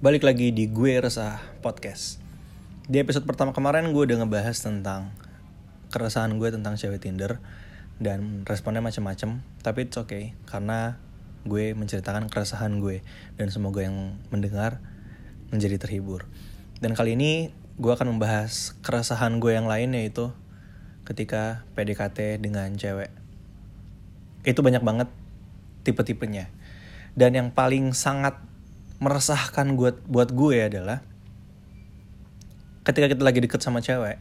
Balik lagi di Gue Resah Podcast. Di episode pertama kemarin gue udah ngebahas tentang Keresahan gue tentang cewek Tinder Dan responnya macam-macam Tapi it's okay Karena gue menceritakan keresahan gue Dan semoga yang mendengar menjadi terhibur. Dan kali ini gue akan membahas keresahan gue yang lain yaitu Ketika PDKT dengan cewek. Itu banyak banget tipe-tipenya. Dan yang paling sangat meresahkan buat buat gue adalah ketika kita lagi deket sama cewek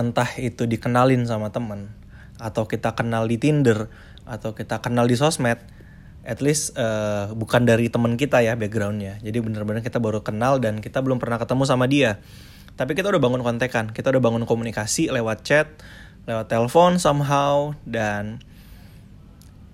entah itu dikenalin sama temen atau kita kenal di Tinder atau kita kenal di sosmed at least uh, bukan dari temen kita ya backgroundnya. Jadi bener-bener kita baru kenal dan kita belum pernah ketemu sama dia. Tapi kita udah bangun kontekan kita udah bangun komunikasi lewat chat lewat telepon somehow dan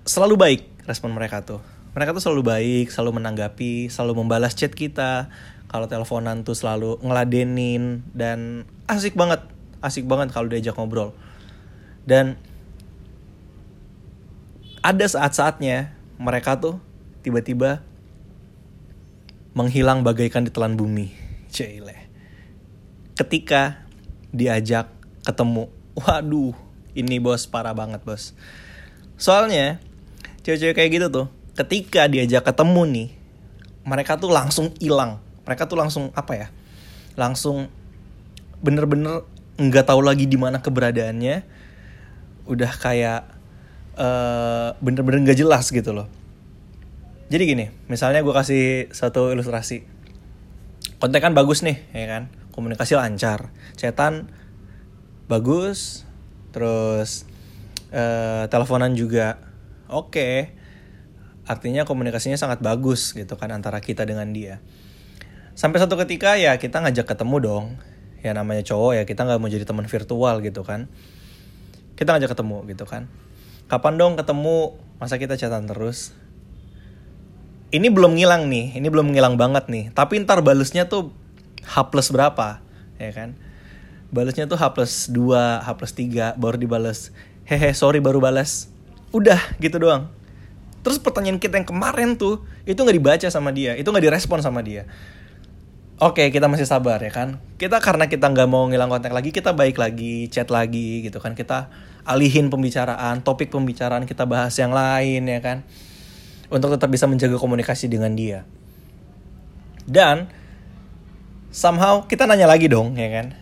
selalu baik respon mereka tuh mereka tuh selalu baik, selalu menanggapi, selalu membalas chat kita. Kalau teleponan tuh selalu ngeladenin dan asik banget, asik banget kalau diajak ngobrol. Dan ada saat-saatnya mereka tuh tiba-tiba menghilang bagaikan ditelan bumi. Cile. Ketika diajak ketemu, waduh, ini bos parah banget bos. Soalnya cewek-cewek kayak gitu tuh ketika diajak ketemu nih mereka tuh langsung hilang. Mereka tuh langsung apa ya langsung bener-bener nggak tahu lagi di mana keberadaannya. Udah kayak uh, bener-bener nggak jelas gitu loh. Jadi gini misalnya gue kasih satu ilustrasi. Konten kan bagus nih ya kan? Komunikasi lancar. Cetan bagus terus uh, teleponan juga oke. okay artinya komunikasinya sangat bagus gitu kan antara kita dengan dia. Sampai satu ketika ya kita ngajak ketemu dong. Ya namanya cowok ya kita nggak mau jadi teman virtual gitu kan. Kita ngajak ketemu gitu kan. Kapan dong ketemu? Masa kita catatan terus? Ini belum ngilang nih ini belum ngilang banget nih. Tapi ntar balesnya tuh H plus berapa ya kan? Balesnya tuh H plus 2 H plus 3 baru dibales hehe sorry baru balas. Udah gitu doang Terus pertanyaan kita yang kemarin tuh itu nggak dibaca sama dia, itu nggak direspon sama dia. Oke, kita masih sabar ya kan. Kita karena kita nggak mau ngilang kontak lagi, kita baik lagi, chat lagi gitu kan. Kita alihin pembicaraan, topik pembicaraan kita bahas yang lain ya kan. Untuk tetap bisa menjaga komunikasi dengan dia. Dan somehow kita nanya lagi dong ya kan.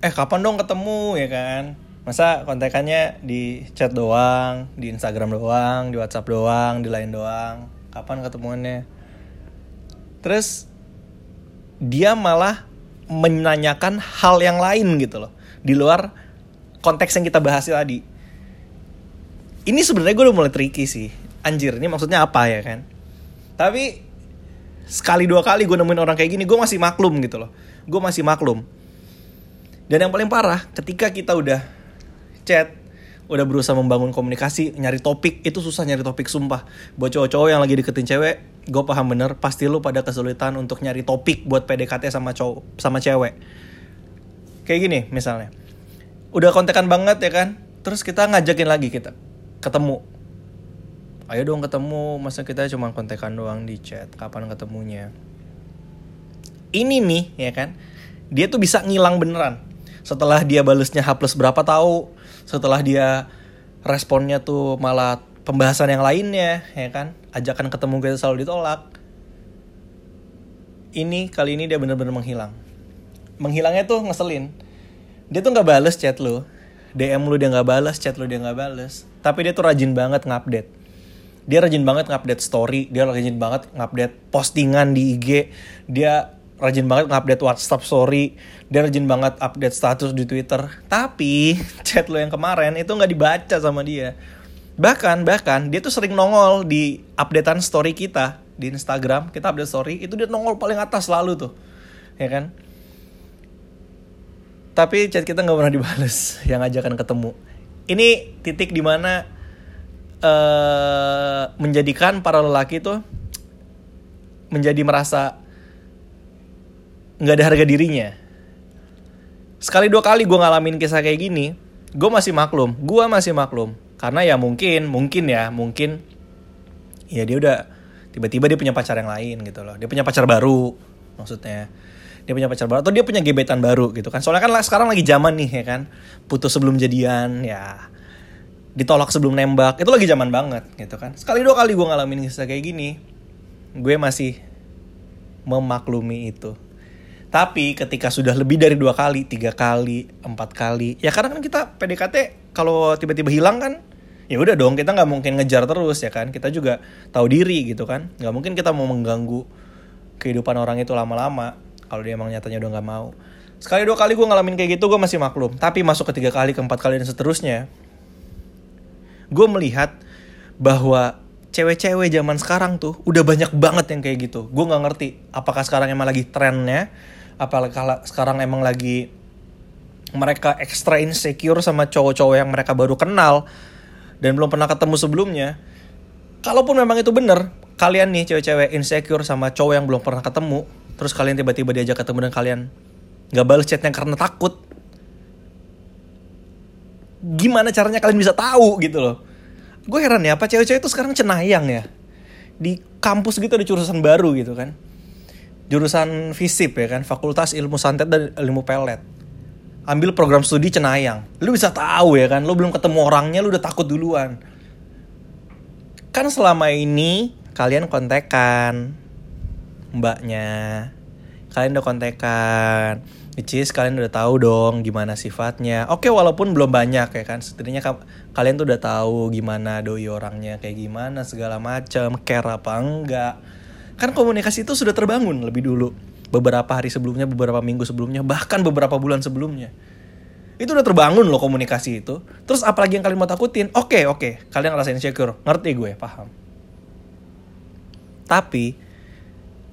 Eh kapan dong ketemu ya kan? Masa kontekannya di chat doang di Instagram doang di WhatsApp doang di lain doang. Kapan ketemuannya? Terus dia malah menanyakan hal yang lain gitu loh. Di luar konteks yang kita bahas tadi. Ini sebenarnya gue udah mulai tricky sih. Anjir ini maksudnya apa ya kan? Tapi sekali dua kali gue nemuin orang kayak gini gue masih maklum gitu loh. Gue masih maklum. Dan yang paling parah ketika kita udah chat udah berusaha membangun komunikasi nyari topik itu susah nyari topik sumpah. Buat cowok-cowok yang lagi deketin cewek gue paham bener pasti lu pada kesulitan untuk nyari topik buat PDKT sama cowok sama cewek. Kayak gini misalnya. Udah kontekan banget ya kan? Terus kita ngajakin lagi kita ketemu. Ayo dong ketemu masa kita cuma kontekan doang di chat kapan ketemunya? Ini nih ya kan? Dia tuh bisa ngilang beneran. Setelah dia balesnya H plus berapa tahu setelah dia responnya tuh malah pembahasan yang lainnya ya kan? Ajakan ketemu kita selalu ditolak. Ini kali ini dia bener-bener menghilang. Menghilangnya tuh ngeselin. Dia tuh nggak bales chat lu. DM lu dia nggak balas chat lu dia nggak bales. Tapi dia tuh rajin banget ngupdate. Dia rajin banget ngupdate story dia rajin banget ngupdate postingan di IG dia rajin banget ngupdate WhatsApp story, dia rajin banget update status di Twitter. Tapi chat lo yang kemarin itu nggak dibaca sama dia. Bahkan bahkan dia tuh sering nongol di updatean story kita di Instagram, kita update story, itu dia nongol paling atas selalu tuh. Ya kan? Tapi chat kita nggak pernah dibales yang ajakan ketemu. Ini titik di mana uh, menjadikan para lelaki tuh menjadi merasa nggak ada harga dirinya. Sekali dua kali gue ngalamin kisah kayak gini gue masih maklum gue masih maklum. Karena ya mungkin mungkin ya mungkin ya dia udah tiba-tiba dia punya pacar yang lain gitu loh. Dia punya pacar baru maksudnya. Dia punya pacar baru atau dia punya gebetan baru gitu kan. Soalnya kan sekarang lagi zaman nih ya kan. Putus sebelum jadian ya. Ditolak sebelum nembak itu lagi zaman banget gitu kan. Sekali dua kali gue ngalamin kisah kayak gini gue masih memaklumi itu tapi ketika sudah lebih dari dua kali tiga kali empat kali ya karena kan kita PDKT kalau tiba-tiba hilang kan ya udah dong kita nggak mungkin ngejar terus ya kan? Kita juga tahu diri gitu kan? Nggak mungkin kita mau mengganggu kehidupan orang itu lama-lama kalau dia emang nyatanya udah nggak mau. Sekali dua kali gue ngalamin kayak gitu gue masih maklum. Tapi masuk ke tiga kali keempat kali dan seterusnya gue melihat bahwa cewek-cewek zaman sekarang tuh udah banyak banget yang kayak gitu. Gue nggak ngerti apakah sekarang emang lagi trennya apakah sekarang emang lagi mereka extra insecure sama cowok-cowok yang mereka baru kenal dan belum pernah ketemu sebelumnya kalaupun memang itu bener kalian nih cewek-cewek insecure sama cowok yang belum pernah ketemu terus kalian tiba-tiba diajak ketemu dan kalian nggak balas chatnya karena takut gimana caranya kalian bisa tahu gitu loh? Gue heran ya apa cewek-cewek itu sekarang cenayang ya? Di kampus gitu ada jurusan baru gitu kan jurusan FISIP ya kan Fakultas Ilmu Santet dan Ilmu Pelet ambil program studi Cenayang. Lu bisa tahu ya kan, lu belum ketemu orangnya lu udah takut duluan. Kan selama ini kalian kontekan mbaknya. Kalian udah kontekan. Which is kalian udah tahu dong gimana sifatnya. Oke walaupun belum banyak ya kan. Setidaknya kalian tuh udah tahu gimana doi orangnya kayak gimana segala macam, care apa enggak. Kan komunikasi itu sudah terbangun lebih dulu beberapa hari sebelumnya, beberapa minggu sebelumnya, bahkan beberapa bulan sebelumnya. Itu udah terbangun loh komunikasi itu. Terus apalagi yang kalian mau takutin? Oke, okay, oke, okay. kalian ngerasain insecure, ngerti gue, paham. Tapi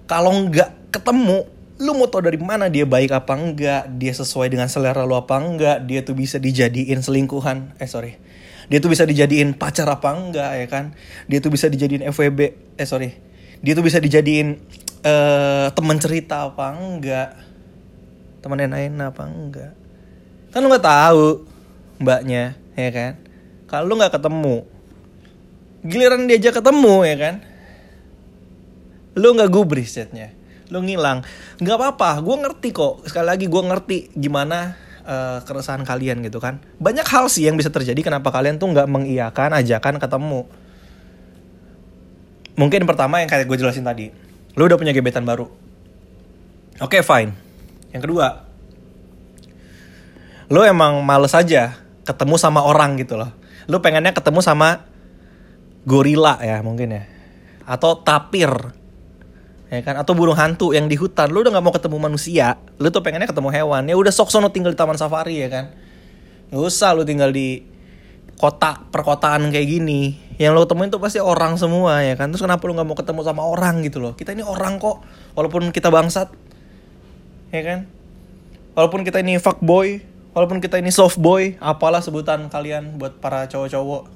kalau nggak ketemu, lu mau tau dari mana dia baik apa enggak, dia sesuai dengan selera lu apa enggak, dia tuh bisa dijadiin selingkuhan, eh sorry, dia tuh bisa dijadiin pacar apa enggak ya kan, dia tuh bisa dijadiin FWB, eh sorry, dia tuh bisa dijadiin uh, teman cerita apa enggak? Teman enak apa enggak? Kan lu nggak tahu mbaknya ya kan? Kalau lu nggak ketemu giliran diajak ketemu ya kan? Lu nggak gubris chatnya lu ngilang. Nggak apa-apa gue ngerti kok. Sekali lagi gue ngerti gimana uh, keresahan kalian gitu kan. Banyak hal sih yang bisa terjadi kenapa kalian tuh nggak mengiyakan ajakan ketemu mungkin pertama yang kayak gue jelasin tadi Lu udah punya gebetan baru. Oke, okay, fine. Yang kedua, lu emang males aja ketemu sama orang gitu loh. Lu pengennya ketemu sama gorila ya mungkin ya. Atau tapir. Ya kan? Atau burung hantu yang di hutan. Lu udah gak mau ketemu manusia. Lu tuh pengennya ketemu hewan. Ya udah sok sono tinggal di taman safari ya kan. Gak usah lu tinggal di kota perkotaan kayak gini yang lo temuin tuh pasti orang semua ya kan? Terus kenapa lo nggak mau ketemu sama orang gitu loh? Kita ini orang kok walaupun kita bangsat ya kan? Walaupun kita ini fuck boy walaupun kita ini soft boy apalah sebutan kalian buat para cowok-cowok.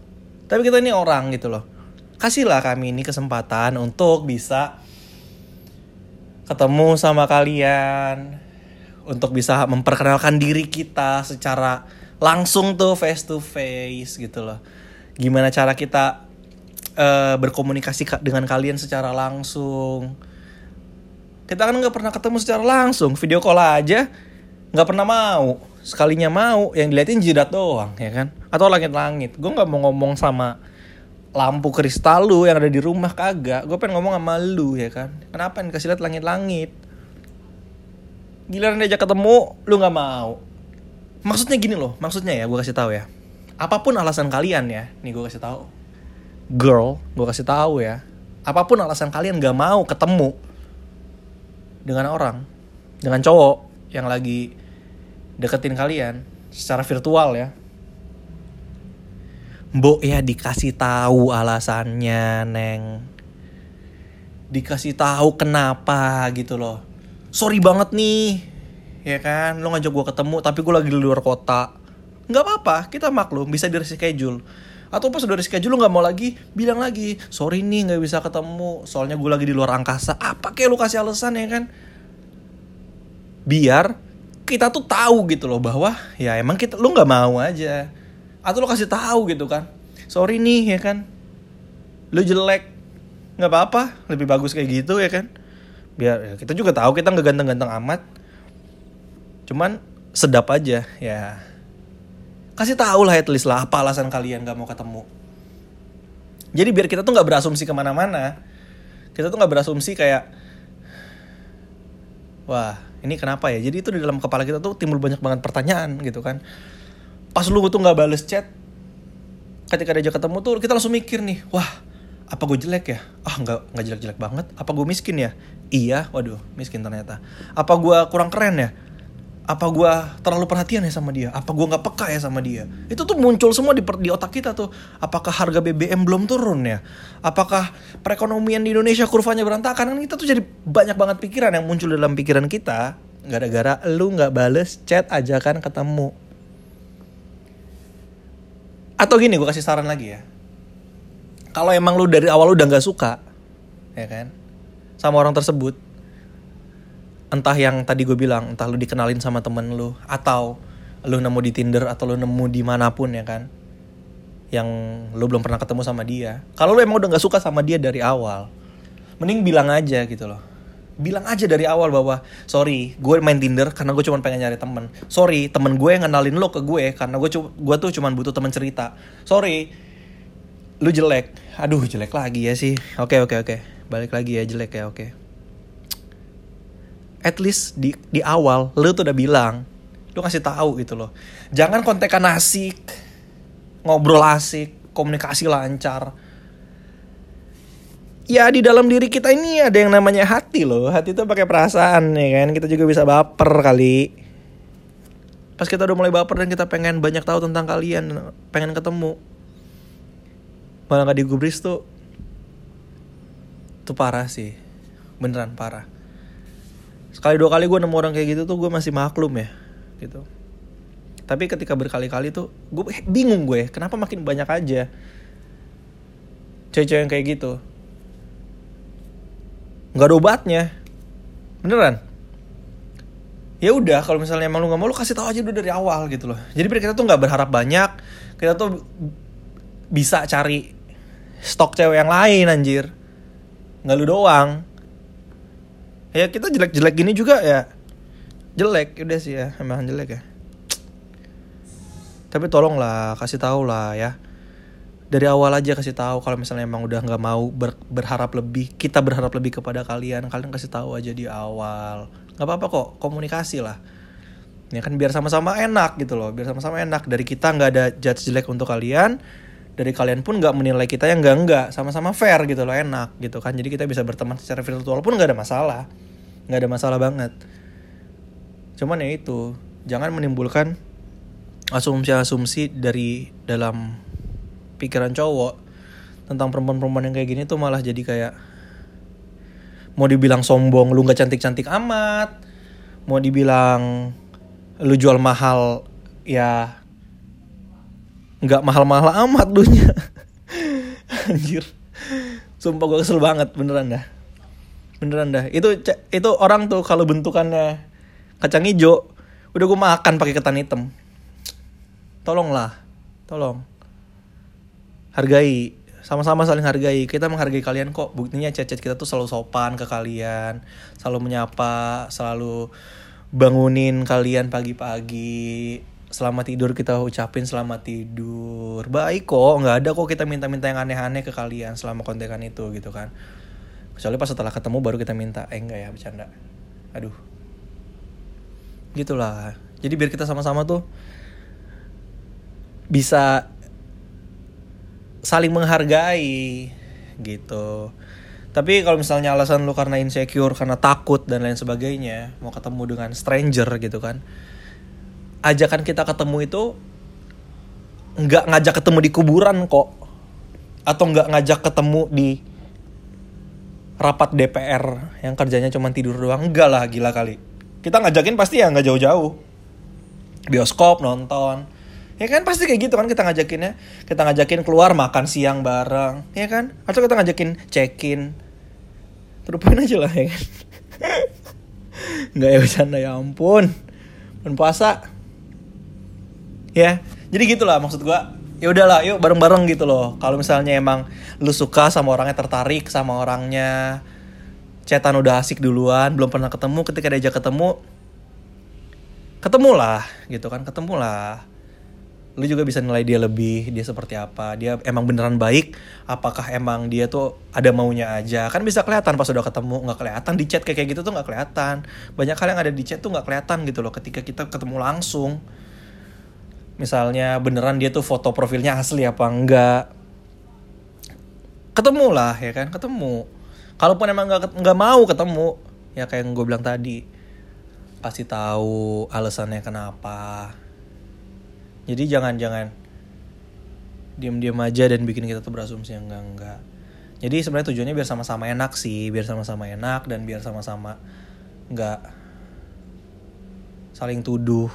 Tapi kita ini orang gitu loh. Kasihlah kami ini kesempatan untuk bisa ketemu sama kalian untuk bisa memperkenalkan diri kita secara langsung tuh face to face gitu loh gimana cara kita uh, berkomunikasi dengan kalian secara langsung. Kita kan nggak pernah ketemu secara langsung. Video call aja nggak pernah mau. Sekalinya mau yang diliatin jidat doang ya kan? Atau langit-langit. Gue nggak mau ngomong sama lampu kristal lu yang ada di rumah kagak. Gue pengen ngomong sama lu ya kan? Kenapa nih kasih lihat langit-langit? Giliran diajak ketemu lu nggak mau. Maksudnya gini loh maksudnya ya gue kasih tahu ya apa pun alasan kalian ya. Nih gue kasih tahu. Girl. Gue kasih tahu ya. Apa pun alasan kalian gak mau ketemu dengan orang dengan cowok yang lagi deketin kalian secara virtual ya. Mbok ya dikasih tahu alasannya, Neng. Dikasih tahu kenapa gitu loh. Sorry banget nih, ya kan? Lo ngajak gue ketemu tapi gue lagi di luar kota nggak apa-apa kita maklum bisa di reschedule atau pas udah reschedule lo nggak mau lagi bilang lagi sorry nih nggak bisa ketemu soalnya gue lagi di luar angkasa. Apa kayak lo kasih alasan ya kan? Biar kita tuh tahu gitu loh bahwa ya emang kita lo nggak mau aja. Atau lo kasih tahu gitu kan sorry nih ya kan? Lo jelek. Nggak apa-apa lebih bagus kayak gitu ya kan? Biar ya, kita juga tahu kita nggak ganteng-ganteng amat. Cuman sedap aja ya kasih tahu lah at least lah apa alasan kalian nggak mau ketemu. Jadi biar kita tuh nggak berasumsi ke mana-mana. Kita tuh nggak berasumsi kayak wah ini kenapa ya? Jadi itu di dalam kepala kita tuh timbul banyak banget pertanyaan gitu kan. Pas lu tuh nggak bales chat ketika diajak ketemu tuh kita langsung mikir nih wah apa gue jelek ya? Ah nggak nggak jelek jelek banget. Apa gue miskin ya? Iya waduh miskin ternyata. Apa gue kurang keren ya apa gue terlalu perhatian ya sama dia? Apa gue nggak peka ya sama dia? Itu tuh muncul semua di, di otak kita tuh. Apakah harga BBM belum turun ya? Apakah perekonomian di Indonesia kurvanya berantakan? Kan kita tuh jadi banyak banget pikiran yang muncul dalam pikiran kita. Gara-gara lu nggak bales chat ajakan ketemu. Atau gini gue kasih saran lagi ya. Kalau emang lu dari awal udah nggak suka ya kan? Sama orang tersebut entah yang tadi gue bilang entah lu dikenalin sama temen lu atau lu nemu di Tinder atau lu nemu di mana pun ya kan? Yang lu belum pernah ketemu sama dia. Kalau lu emang udah nggak suka sama dia dari awal mending bilang aja gitu loh. Bilang aja dari awal bahwa sorry gue main Tinder karena gue cuma pengen nyari temen. Sorry temen gue yang kenalin lo ke gue karena gue gue tuh cuma butuh temen cerita. Sorry lu jelek. Aduh jelek lagi ya sih. Oke oke oke. Balik lagi ya jelek ya oke at least di di awal lu tuh udah bilang lu kasih tahu gitu loh. Jangan kontekan asik ngobrol asik komunikasi lancar. Ya di dalam diri kita ini ada yang namanya hati loh. Hati itu pakai perasaan ya kan? Kita juga bisa baper kali. Pas kita udah mulai baper dan kita pengen banyak tahu tentang kalian pengen ketemu. Malah gak digubris tuh. Tuh parah sih. Beneran parah sekali dua kali gue nemu orang kayak gitu tuh gue masih maklum ya gitu. Tapi ketika berkali-kali tuh gue bingung gue kenapa makin banyak aja cewek-cewek yang kayak gitu? Nggak ada obatnya. Beneran. Ya udah kalau misalnya emang lu nggak mau lu kasih tahu aja dulu dari awal gitu loh. Jadi kita tuh nggak berharap banyak kita tuh bisa cari stok cewek yang lain anjir. Nggak lu doang ya kita jelek-jelek gini juga ya. Jelek udah sih ya emang jelek ya. Tapi tolonglah kasih tahu lah ya. Dari awal aja kasih tahu kalau misalnya emang udah nggak mau ber, berharap lebih kita berharap lebih kepada kalian kalian kasih tahu aja di awal. Nggak apa-apa kok komunikasi lah. Ya kan biar sama-sama enak gitu loh biar sama-sama enak. Dari kita nggak ada judge jelek untuk kalian dari kalian pun nggak menilai kita yang enggak enggak sama-sama fair gitu loh enak gitu kan. Jadi kita bisa berteman secara virtual pun nggak ada masalah. Nggak ada masalah banget. Cuman ya itu jangan menimbulkan asumsi-asumsi dari dalam pikiran cowok tentang perempuan-perempuan yang kayak gini tuh malah jadi kayak mau dibilang sombong lu nggak cantik-cantik amat. Mau dibilang lu jual mahal ya nggak mahal-mahal amat dunya anjir. Sumpah gue kesel banget beneran dah. Beneran dah. Itu itu orang tuh kalau bentukannya kacang hijau udah gue makan pakai ketan hitam. Tolonglah. Tolong. Hargai. Sama-sama saling hargai. Kita menghargai kalian kok. Buktinya chat-chat kita tuh selalu sopan ke kalian. Selalu menyapa. Selalu bangunin kalian pagi-pagi selamat tidur kita ucapin selamat tidur. Baik kok nggak ada kok kita minta-minta yang aneh-aneh ke kalian selama kontekan itu gitu kan. Kecuali pas setelah ketemu baru kita minta. Eh enggak ya bercanda. Aduh. Gitulah. Jadi biar kita sama-sama tuh bisa saling menghargai gitu. Tapi kalau misalnya alasan lu karena insecure karena takut dan lain sebagainya mau ketemu dengan stranger gitu kan ajakan kita ketemu itu nggak ngajak ketemu di kuburan kok. Atau nggak ngajak ketemu di rapat DPR yang kerjanya cuma tidur doang. Enggak lah gila kali. Kita ngajakin pasti ya nggak jauh-jauh. Bioskop nonton. Ya kan pasti kayak gitu kan kita ngajakinnya. Kita ngajakin keluar makan siang bareng. Ya kan? Atau kita ngajakin check in terupain aja lah ya kan? Nggak ya bercanda ya ampun. Dan puasa ya jadi gitulah maksud gua. Ya udahlah yuk bareng-bareng gitu loh. Kalau misalnya emang lu suka sama orangnya tertarik sama orangnya chatan udah asik duluan belum pernah ketemu ketika diajak ketemu ketemulah gitu kan ketemulah. Lu juga bisa nilai dia lebih dia seperti apa dia emang beneran baik apakah emang dia tuh ada maunya aja. Kan bisa kelihatan pas udah ketemu nggak kelihatan. Di chat kayak gitu tuh nggak kelihatan. Banyak hal yang ada di chat tuh nggak kelihatan gitu loh ketika kita ketemu langsung misalnya beneran dia tuh foto profilnya asli apa enggak? Ketemu lah ya kan? Ketemu. Kalaupun emang nggak nggak mau ketemu ya kayak yang gue bilang tadi kasih tahu alasannya kenapa. Jadi jangan jangan diam-diam aja dan bikin kita tuh berasumsi yang enggak enggak jadi sebenarnya tujuannya biar sama-sama enak sih biar sama-sama enak dan biar sama-sama nggak saling tuduh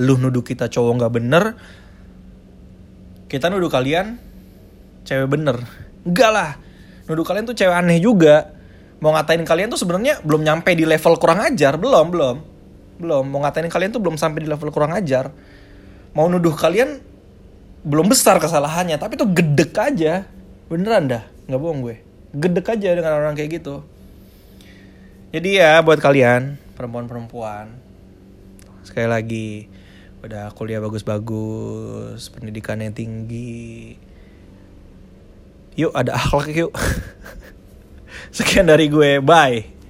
lu nuduh kita cowok nggak bener kita nuduh kalian cewek bener. Enggak lah. Nuduh kalian tuh cewek aneh juga. Mau ngatain kalian tuh sebenarnya belum nyampe di level kurang ajar belum belum. Belum. Mau ngatain kalian tuh belum sampai di level kurang ajar. Mau nuduh kalian belum besar kesalahannya tapi tuh gedek aja. Beneran dah. Nggak bohong gue. Gedek aja dengan orang kayak gitu. Jadi ya buat kalian perempuan-perempuan sekali lagi udah kuliah bagus-bagus pendidikan yang tinggi. Yuk ada akhlak yuk. Sekian dari gue. Bye